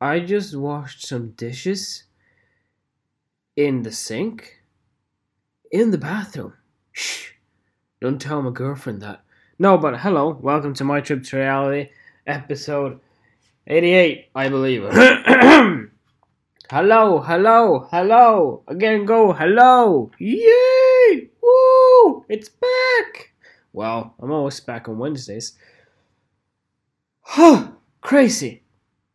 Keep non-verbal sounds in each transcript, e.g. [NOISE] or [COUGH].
I just washed some dishes in the sink in the bathroom. Shh. Don't tell my girlfriend that. No, but hello. Welcome to My Trip to Reality, episode 88, I believe. [CLEARS THROAT] hello, hello, hello. Again, go, hello. Yay! Woo! It's back! Well, I'm always back on Wednesdays. Huh, [SIGHS] crazy.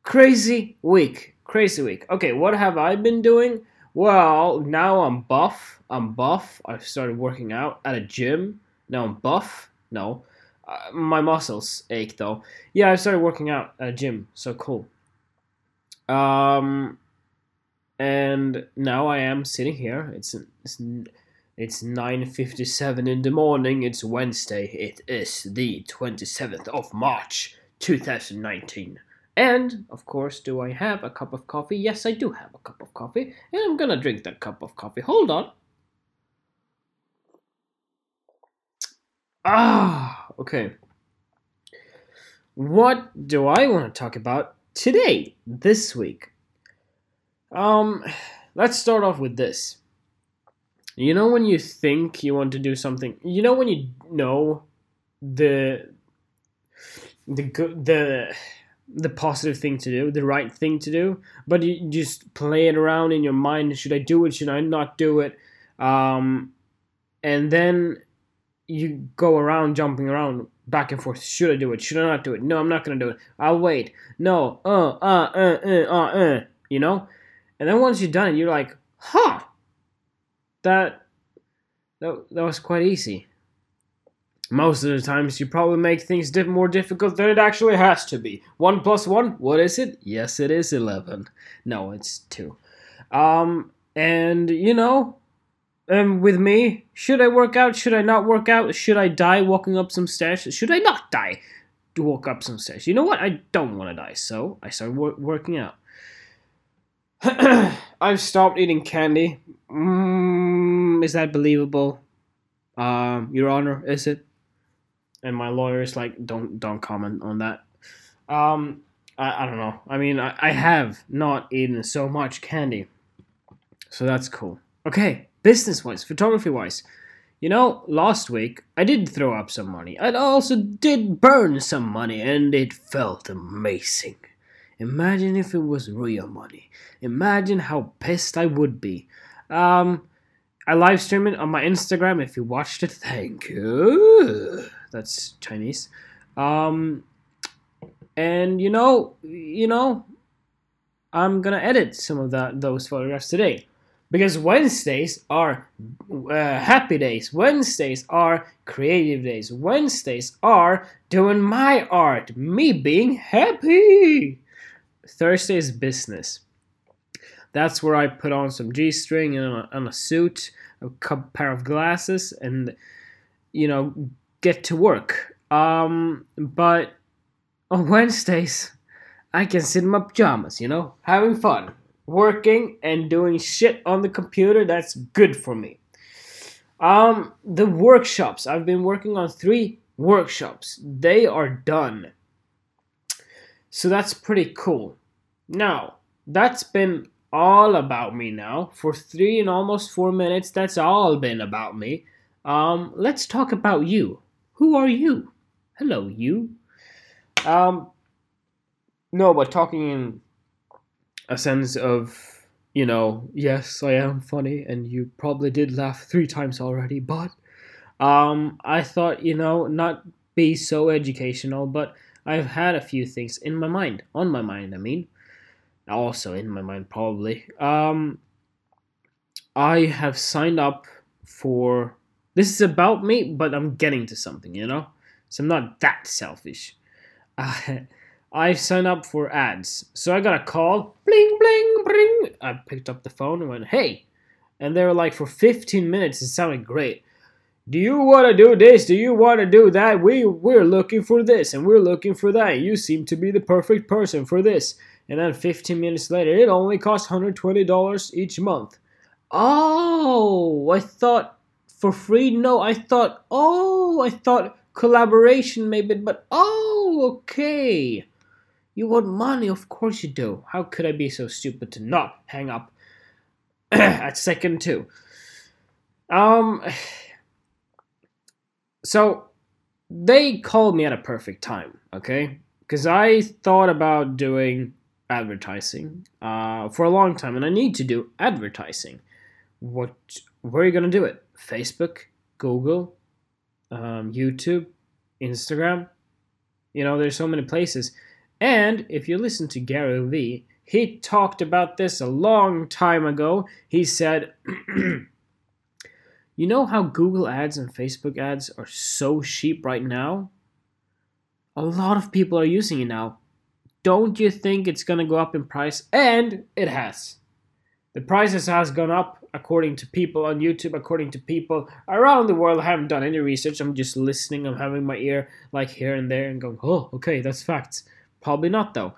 Crazy week. Crazy week. Okay, what have I been doing? Well, now I'm buff. I'm buff. I've started working out at a gym. Now I'm buff. No. Uh, my muscles ache though. Yeah, I started working out at a gym. So cool. Um and now I am sitting here. It's it's it's 9:57 in the morning. It's Wednesday. It is the 27th of March, 2019. And, of course, do I have a cup of coffee? Yes, I do have a cup of coffee, and I'm gonna drink that cup of coffee. Hold on. Ah, okay. What do I want to talk about today, this week? Um, let's start off with this. You know when you think you want to do something, you know when you know the the the the positive thing to do, the right thing to do, but you just play it around in your mind. Should I do it? Should I not do it? Um, and then you go around jumping around back and forth. Should I do it? Should I not do it? No, I'm not gonna do it. I'll wait. No, uh, uh, uh, uh, uh, uh. You know, and then once you're done, it you're like, huh, that that that was quite easy most of the times you probably make things diff- more difficult than it actually has to be. 1 plus 1, what is it? Yes, it is 11. No, it's 2. Um, and, you know, um, with me, should I work out? Should I not work out? Should I die walking up some stairs? Should I not die to walk up some stairs? You know what? I don't want to die, so I started wor- working out. [CLEARS THROAT] I've stopped eating candy. Mm, is that believable? Um, Your Honor, is it? And my lawyer is like, don't don't comment on that. Um, I, I don't know. I mean, I, I have not eaten so much candy, so that's cool. Okay, business wise, photography wise, you know, last week I did throw up some money. I also did burn some money, and it felt amazing. Imagine if it was real money. Imagine how pissed I would be. Um, I live stream it on my Instagram. If you watched it, thank you that's Chinese. Um, and you know, you know, I'm gonna edit some of that those photographs today because Wednesdays are uh, happy days. Wednesdays are creative days. Wednesdays are doing my art, me being happy. Thursday is business. That's where I put on some G string and a, and a suit, a pair of glasses, and you know, get to work. Um, but on [LAUGHS] Wednesdays, I can sit in my pajamas, you know, having fun, working and doing shit on the computer. That's good for me. Um, the workshops. I've been working on three workshops. They are done. So that's pretty cool. Now, that's been all about me now. For three and almost four minutes, that's all been about me. Um, let's talk about you. Who are you? Hello, you. Um, no, but talking in a sense of, you know, yes, I am funny, and you probably did laugh three times already, but um, I thought, you know, not be so educational, but I've had a few things in my mind, on my mind, I mean, also in my mind, probably. Um, I have signed up for this is about me, but I'm getting to something, you know? So I'm not that selfish. Uh, [LAUGHS] I signed up for ads. So I got a call. Bling, bling, bling. I picked up the phone and went, hey. And they were like, for 15 minutes, it sounded great. Do you want to do this? Do you want to do that? We, we're looking for this and we're looking for that. You seem to be the perfect person for this. And then 15 minutes later, it only costs $120 each month. Oh, I thought for free? No, I thought, oh, I thought collaboration maybe, but oh, okay. You want money? Of course you do. How could I be so stupid to not hang up [CLEARS THROAT] at second two? Um, so they called me at a perfect time, okay? Because I thought about doing advertising uh, for a long time, and I need to do advertising. What? Where are you gonna do it? Facebook, Google, um, YouTube, Instagram. You know, there's so many places. And if you listen to Gary Vee, he talked about this a long time ago. He said, [CLEARS THROAT] You know how Google ads and Facebook ads are so cheap right now? A lot of people are using it now. Don't you think it's gonna go up in price? And it has. The prices has gone up according to people on YouTube, according to people around the world. I haven't done any research. I'm just listening. I'm having my ear like here and there and going, oh, okay, that's facts. Probably not though.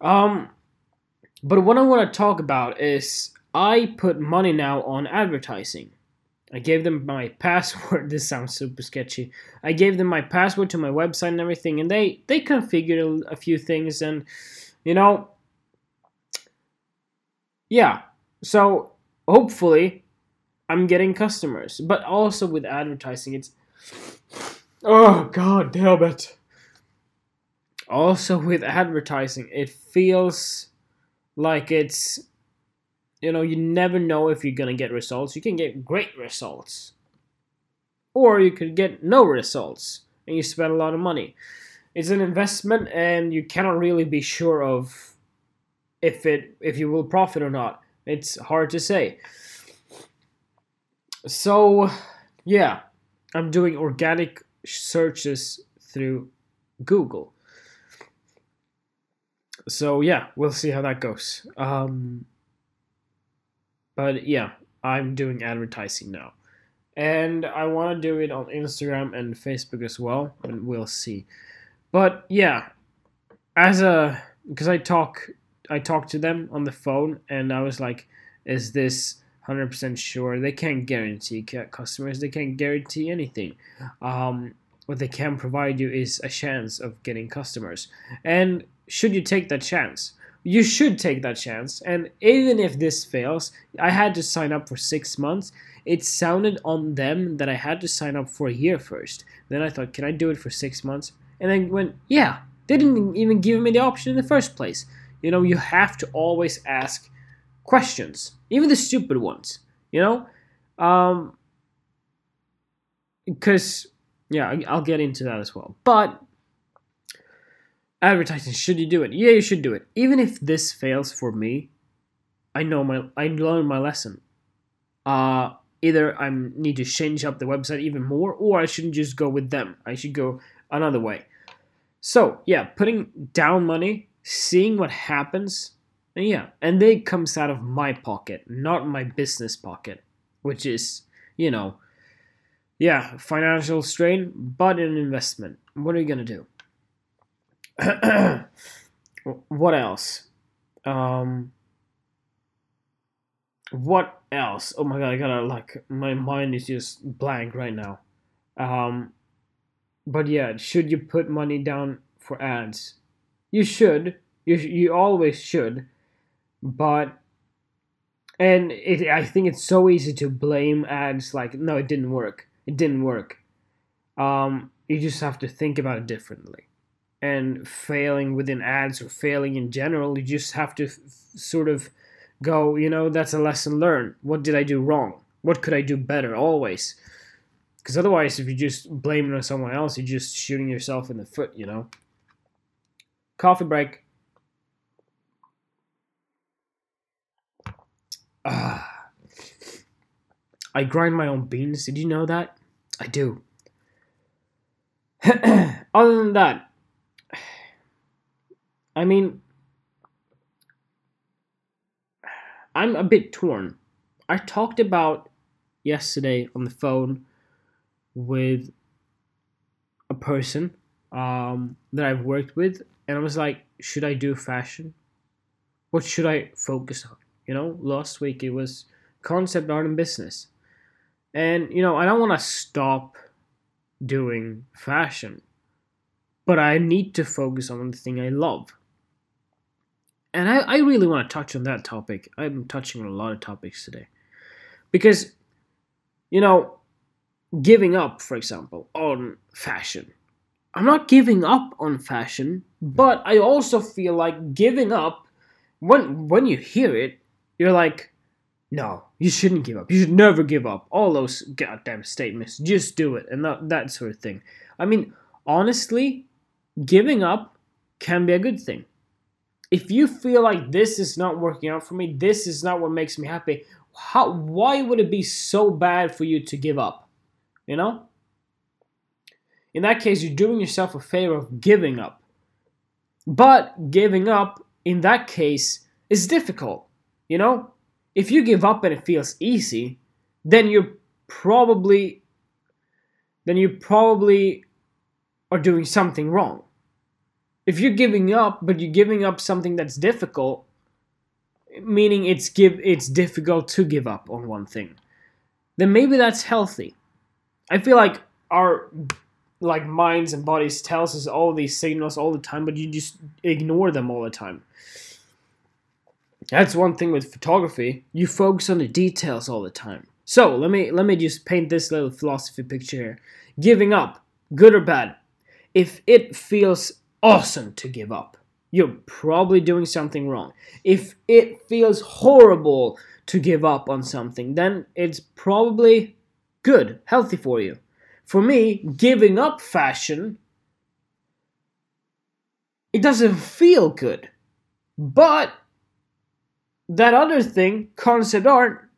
Um, but what I want to talk about is I put money now on advertising. I gave them my [LAUGHS] password. This sounds super sketchy. I gave them my password to my website and everything, and they they configured a few things, and you know, yeah. So hopefully, I'm getting customers. But also with advertising, it's oh god damn it. Also with advertising, it feels like it's you know, you never know if you're gonna get results. You can get great results, or you could get no results and you spend a lot of money. It's an investment, and you cannot really be sure of if it if you will profit or not. It's hard to say. So, yeah, I'm doing organic searches through Google. So yeah, we'll see how that goes. Um, but yeah, I'm doing advertising now. And I want to do it on Instagram and Facebook as well, and we'll see. But yeah, as a because I talk I talked to them on the phone and I was like, is this 100% sure? They can't guarantee customers, they can't guarantee anything. Um, what they can provide you is a chance of getting customers. And should you take that chance? you should take that chance. And even if this fails, I had to sign up for six months. It sounded on them that I had to sign up for a year first. Then I thought, can I do it for six months? And then went, yeah, they didn't even give me the option in the first place. You know, you have to always ask questions, even the stupid ones. You know, um, because yeah, I'll get into that as well. But advertising should you do it? Yeah you should do it. Even if this fails for me i know my i learned my lesson. Uh either i need to change up the website even more or i shouldn't just go with them. I should go another way. So yeah putting down money seeing what happens yeah and it comes out of my pocket not my business pocket which is you know yeah financial strain but an investment what are you gonna do [CLEARS THROAT] what else? Um, what else? Oh my god, I gotta like my mind is just blank right now. Um, but yeah, should you put money down for ads? You should. You you always should. But and it, I think it's so easy to blame ads. Like no, it didn't work. It didn't work. Um, you just have to think about it differently and failing within ads or failing in general, you just have to f- sort of go, you know, that's a lesson learned. What did I do wrong? What could I do better always? Because otherwise, if you just blame it on someone else, you're just shooting yourself in the foot, you know? Coffee break. Ah. I grind my own beans. Did you know that? I do. [CLEARS THROAT] Other than that, I mean, I'm a bit torn. I talked about yesterday on the phone with a person um, that I've worked with, and I was like, should I do fashion? What should I focus on? You know, last week it was concept art and business. And, you know, I don't want to stop doing fashion, but I need to focus on the thing I love and I, I really want to touch on that topic. I'm touching on a lot of topics today. Because, you know, giving up, for example, on fashion. I'm not giving up on fashion, mm-hmm. but I also feel like giving up when when you hear it, you're like, no, you shouldn't give up. You should never give up. All those goddamn statements. Just do it and that, that sort of thing. I mean, honestly, giving up can be a good thing. If you feel like this is not working out for me, this is not what makes me happy, how why would it be so bad for you to give up? You know? In that case, you're doing yourself a favor of giving up. But giving up in that case is difficult. You know? If you give up and it feels easy, then you're probably then you probably are doing something wrong. If you're giving up, but you're giving up something that's difficult, meaning it's give it's difficult to give up on one thing, then maybe that's healthy. I feel like our like minds and bodies tells us all these signals all the time, but you just ignore them all the time. That's one thing with photography. You focus on the details all the time. So let me let me just paint this little philosophy picture here. Giving up, good or bad. If it feels awesome to give up, you're probably doing something wrong. If it feels horrible to give up on something, then it's probably good, healthy for you. For me, giving up fashion, it doesn't feel good. But that other thing, concept art,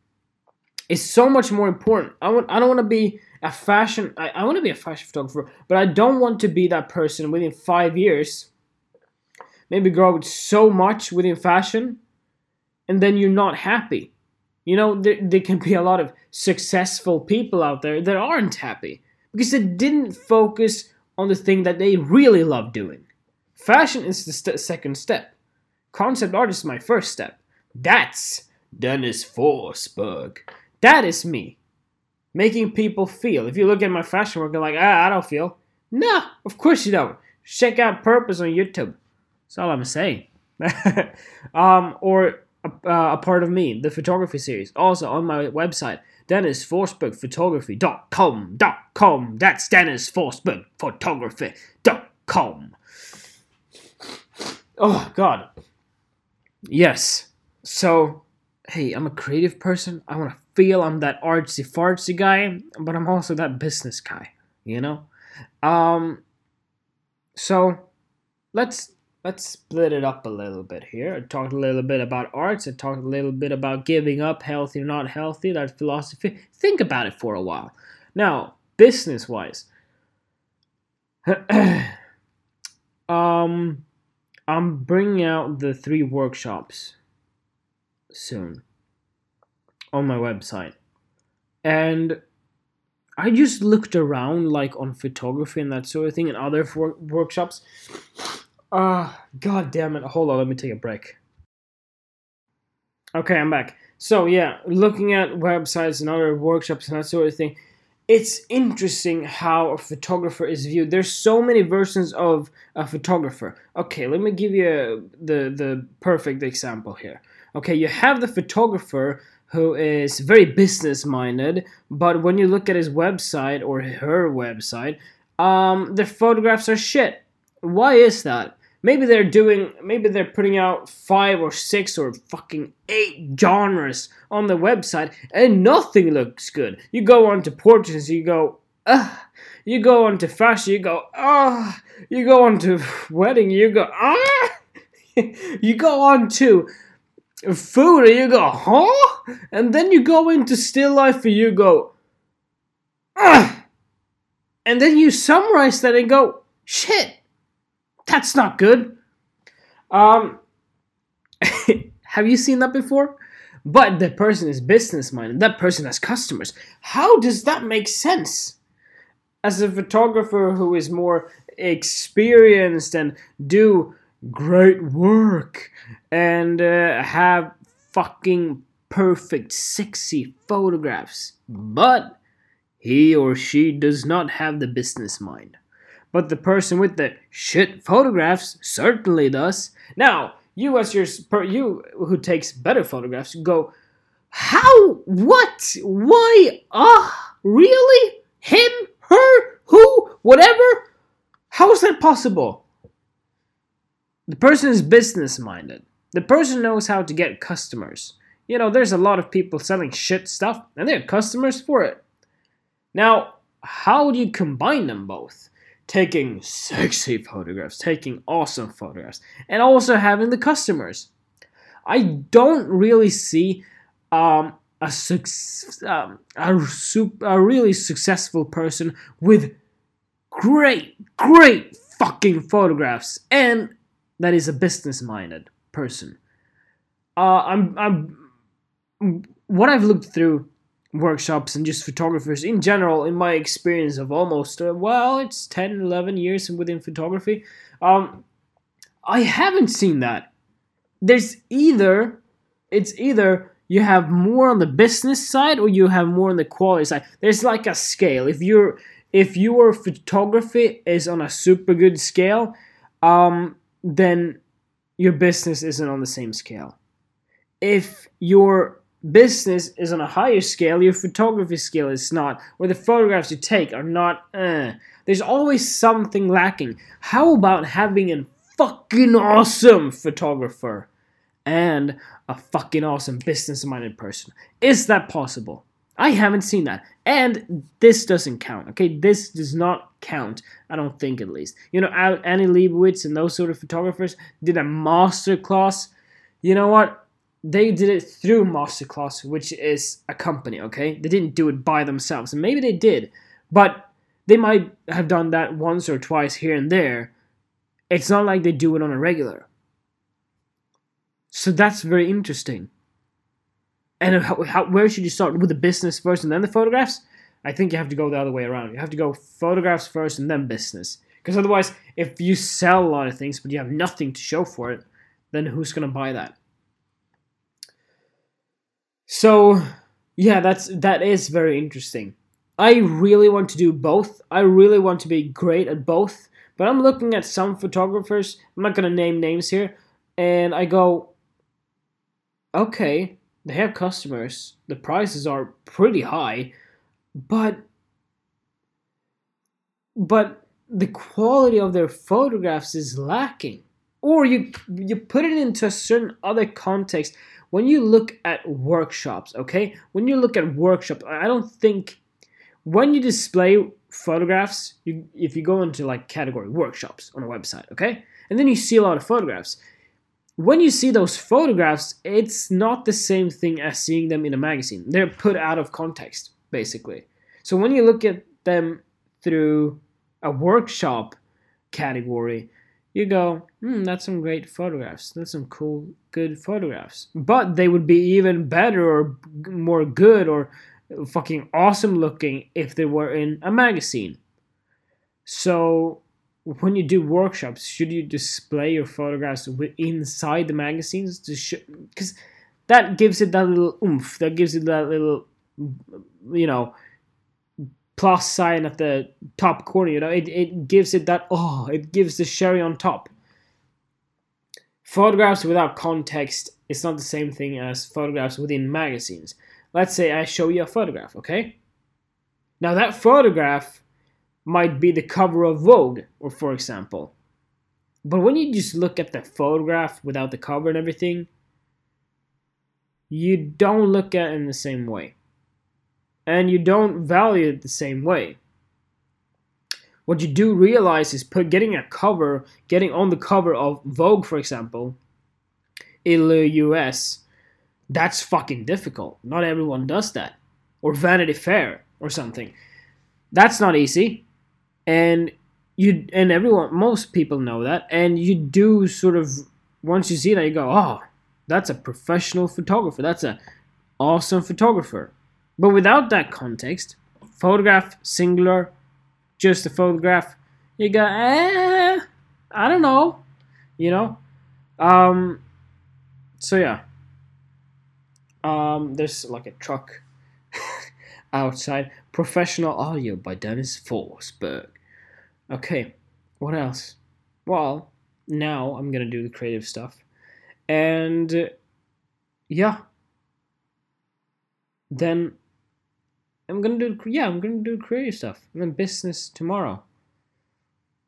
is so much more important. I want I don't want to be a fashion I, I want to be a fashion photographer, but I don't want to be that person within five years. Maybe grow so much within fashion and then you're not happy. You know, there, there can be a lot of successful people out there that aren't happy because they didn't focus on the thing that they really love doing. Fashion is the st- second step. Concept art is my first step. That's Dennis Forsberg. That is me. Making people feel. If you look at my fashion work, you're like, ah, I don't feel. Nah, of course you don't. Check out Purpose on YouTube. That's all I'm saying. [LAUGHS] um, or a, uh, a part of me, the photography series, also on my website, DennisForsbergPhotography.com.com. That's Dennis Forsberg Photography.com. Oh, God. Yes. So, hey, I'm a creative person. I want to feel I'm that artsy fartsy guy, but I'm also that business guy, you know? Um, so, let's let's split it up a little bit here. I talked a little bit about arts. I talked a little bit about giving up, healthy or not healthy, that philosophy. Think about it for a while. Now, business wise, [CLEARS THROAT] um, I'm bringing out the three workshops soon on my website. And I just looked around like on photography and that sort of thing and other for- workshops Ah, uh, god damn it. Hold on, let me take a break. Okay, I'm back. So, yeah, looking at websites and other workshops and that sort of thing, it's interesting how a photographer is viewed. There's so many versions of a photographer. Okay, let me give you the the perfect example here. Okay, you have the photographer who is very business minded, but when you look at his website or her website, um, the photographs are shit. Why is that? maybe they're doing maybe they're putting out five or six or fucking eight genres on the website and nothing looks good you go on to portraits you go ah you go on to fashion you go ah you go on to [LAUGHS] wedding you go ah [LAUGHS] you go on to food and you go huh and then you go into still life and you go ah and then you summarize that and go shit that's not good. Um, [LAUGHS] have you seen that before? But that person is business minded. That person has customers. How does that make sense? As a photographer who is more experienced and do great work and uh, have fucking perfect, sexy photographs, but he or she does not have the business mind but the person with the shit photographs certainly does. Now, you as your you who takes better photographs go, how? What? Why? Ah, really? Him? Her? Who? Whatever? How is that possible? The person is business minded. The person knows how to get customers. You know, there's a lot of people selling shit stuff, and they have customers for it. Now, how do you combine them both? Taking sexy photographs, taking awesome photographs, and also having the customers. I don't really see um, a, suc- um, a, super, a really successful person with great, great fucking photographs, and that is a business minded person. Uh, I'm, I'm, what I've looked through workshops and just photographers in general, in my experience of almost, uh, well, it's 10, 11 years within photography, um, I haven't seen that. There's either, it's either you have more on the business side or you have more on the quality side. There's like a scale. If you're, if your photography is on a super good scale, um, then your business isn't on the same scale. If your business is on a higher scale, your photography skill is not, or the photographs you take are not, uh, there's always something lacking. How about having a fucking awesome photographer and a fucking awesome business minded person? Is that possible? I haven't seen that. And this doesn't count, okay? This does not count, I don't think at least. You know, Annie Leibovitz and those sort of photographers did a master class. You know what? They did it through Masterclass, which is a company, okay? They didn't do it by themselves. And maybe they did, but they might have done that once or twice here and there. It's not like they do it on a regular. So that's very interesting. And how, how, where should you start with the business first and then the photographs? I think you have to go the other way around. You have to go photographs first and then business. Because otherwise, if you sell a lot of things but you have nothing to show for it, then who's going to buy that? So, yeah, that's that is very interesting. I really want to do both. I really want to be great at both. But I'm looking at some photographers. I'm not going to name names here, and I go, okay, they have customers. The prices are pretty high, but but the quality of their photographs is lacking. Or you you put it into a certain other context. When you look at workshops, okay? When you look at workshops, I don't think when you display photographs, you if you go into like category workshops on a website, okay? And then you see a lot of photographs when you see those photographs, it's not the same thing as seeing them in a magazine. They're put out of context, basically. So when you look at them through a workshop category, you go, hmm, that's some great photographs. That's some cool, good photographs. But they would be even better or more good or fucking awesome looking if they were in a magazine. So when you do workshops, should you display your photographs inside the magazines to show? Because that gives it that little oomph. That gives it that little, you know, plus sign at the top corner. You know, it it gives it that oh, it gives the cherry on top. Photographs without context is not the same thing as photographs within magazines. Let's say I show you a photograph, okay? Now that photograph might be the cover of Vogue, or for example. But when you just look at the photograph without the cover and everything, you don't look at it in the same way. And you don't value it the same way. What you do realize is put getting a cover, getting on the cover of Vogue, for example, in the US, that's fucking difficult. Not everyone does that. Or Vanity Fair or something. That's not easy and you and everyone most people know that. And you do sort of once you see that you go oh that's a professional photographer. That's a awesome photographer. But without that context photograph singular just a photograph you go eh i don't know you know? Um so yeah. Um there's like a truck [LAUGHS] outside. Professional audio by dennis forsberg Okay, what else? Well, now I'm gonna do the creative stuff. and uh, yeah, then I'm gonna do yeah I'm gonna do creative stuff and then business tomorrow,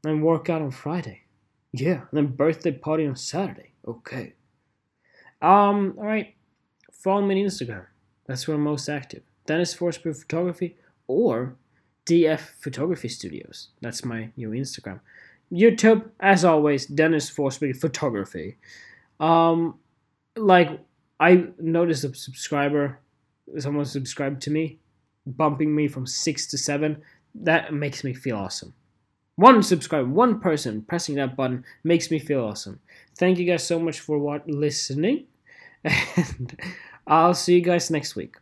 and work out on Friday, yeah, and then birthday party on Saturday. Okay. Um. All right. Follow me on Instagram. That's where I'm most active. Dennis Forsberg Photography or DF Photography Studios. That's my new Instagram. YouTube, as always, Dennis Forsberg Photography. Um, like I noticed a subscriber, someone subscribed to me, bumping me from six to seven. That makes me feel awesome. One subscriber, one person pressing that button makes me feel awesome. Thank you guys so much for what listening, [LAUGHS] and I'll see you guys next week.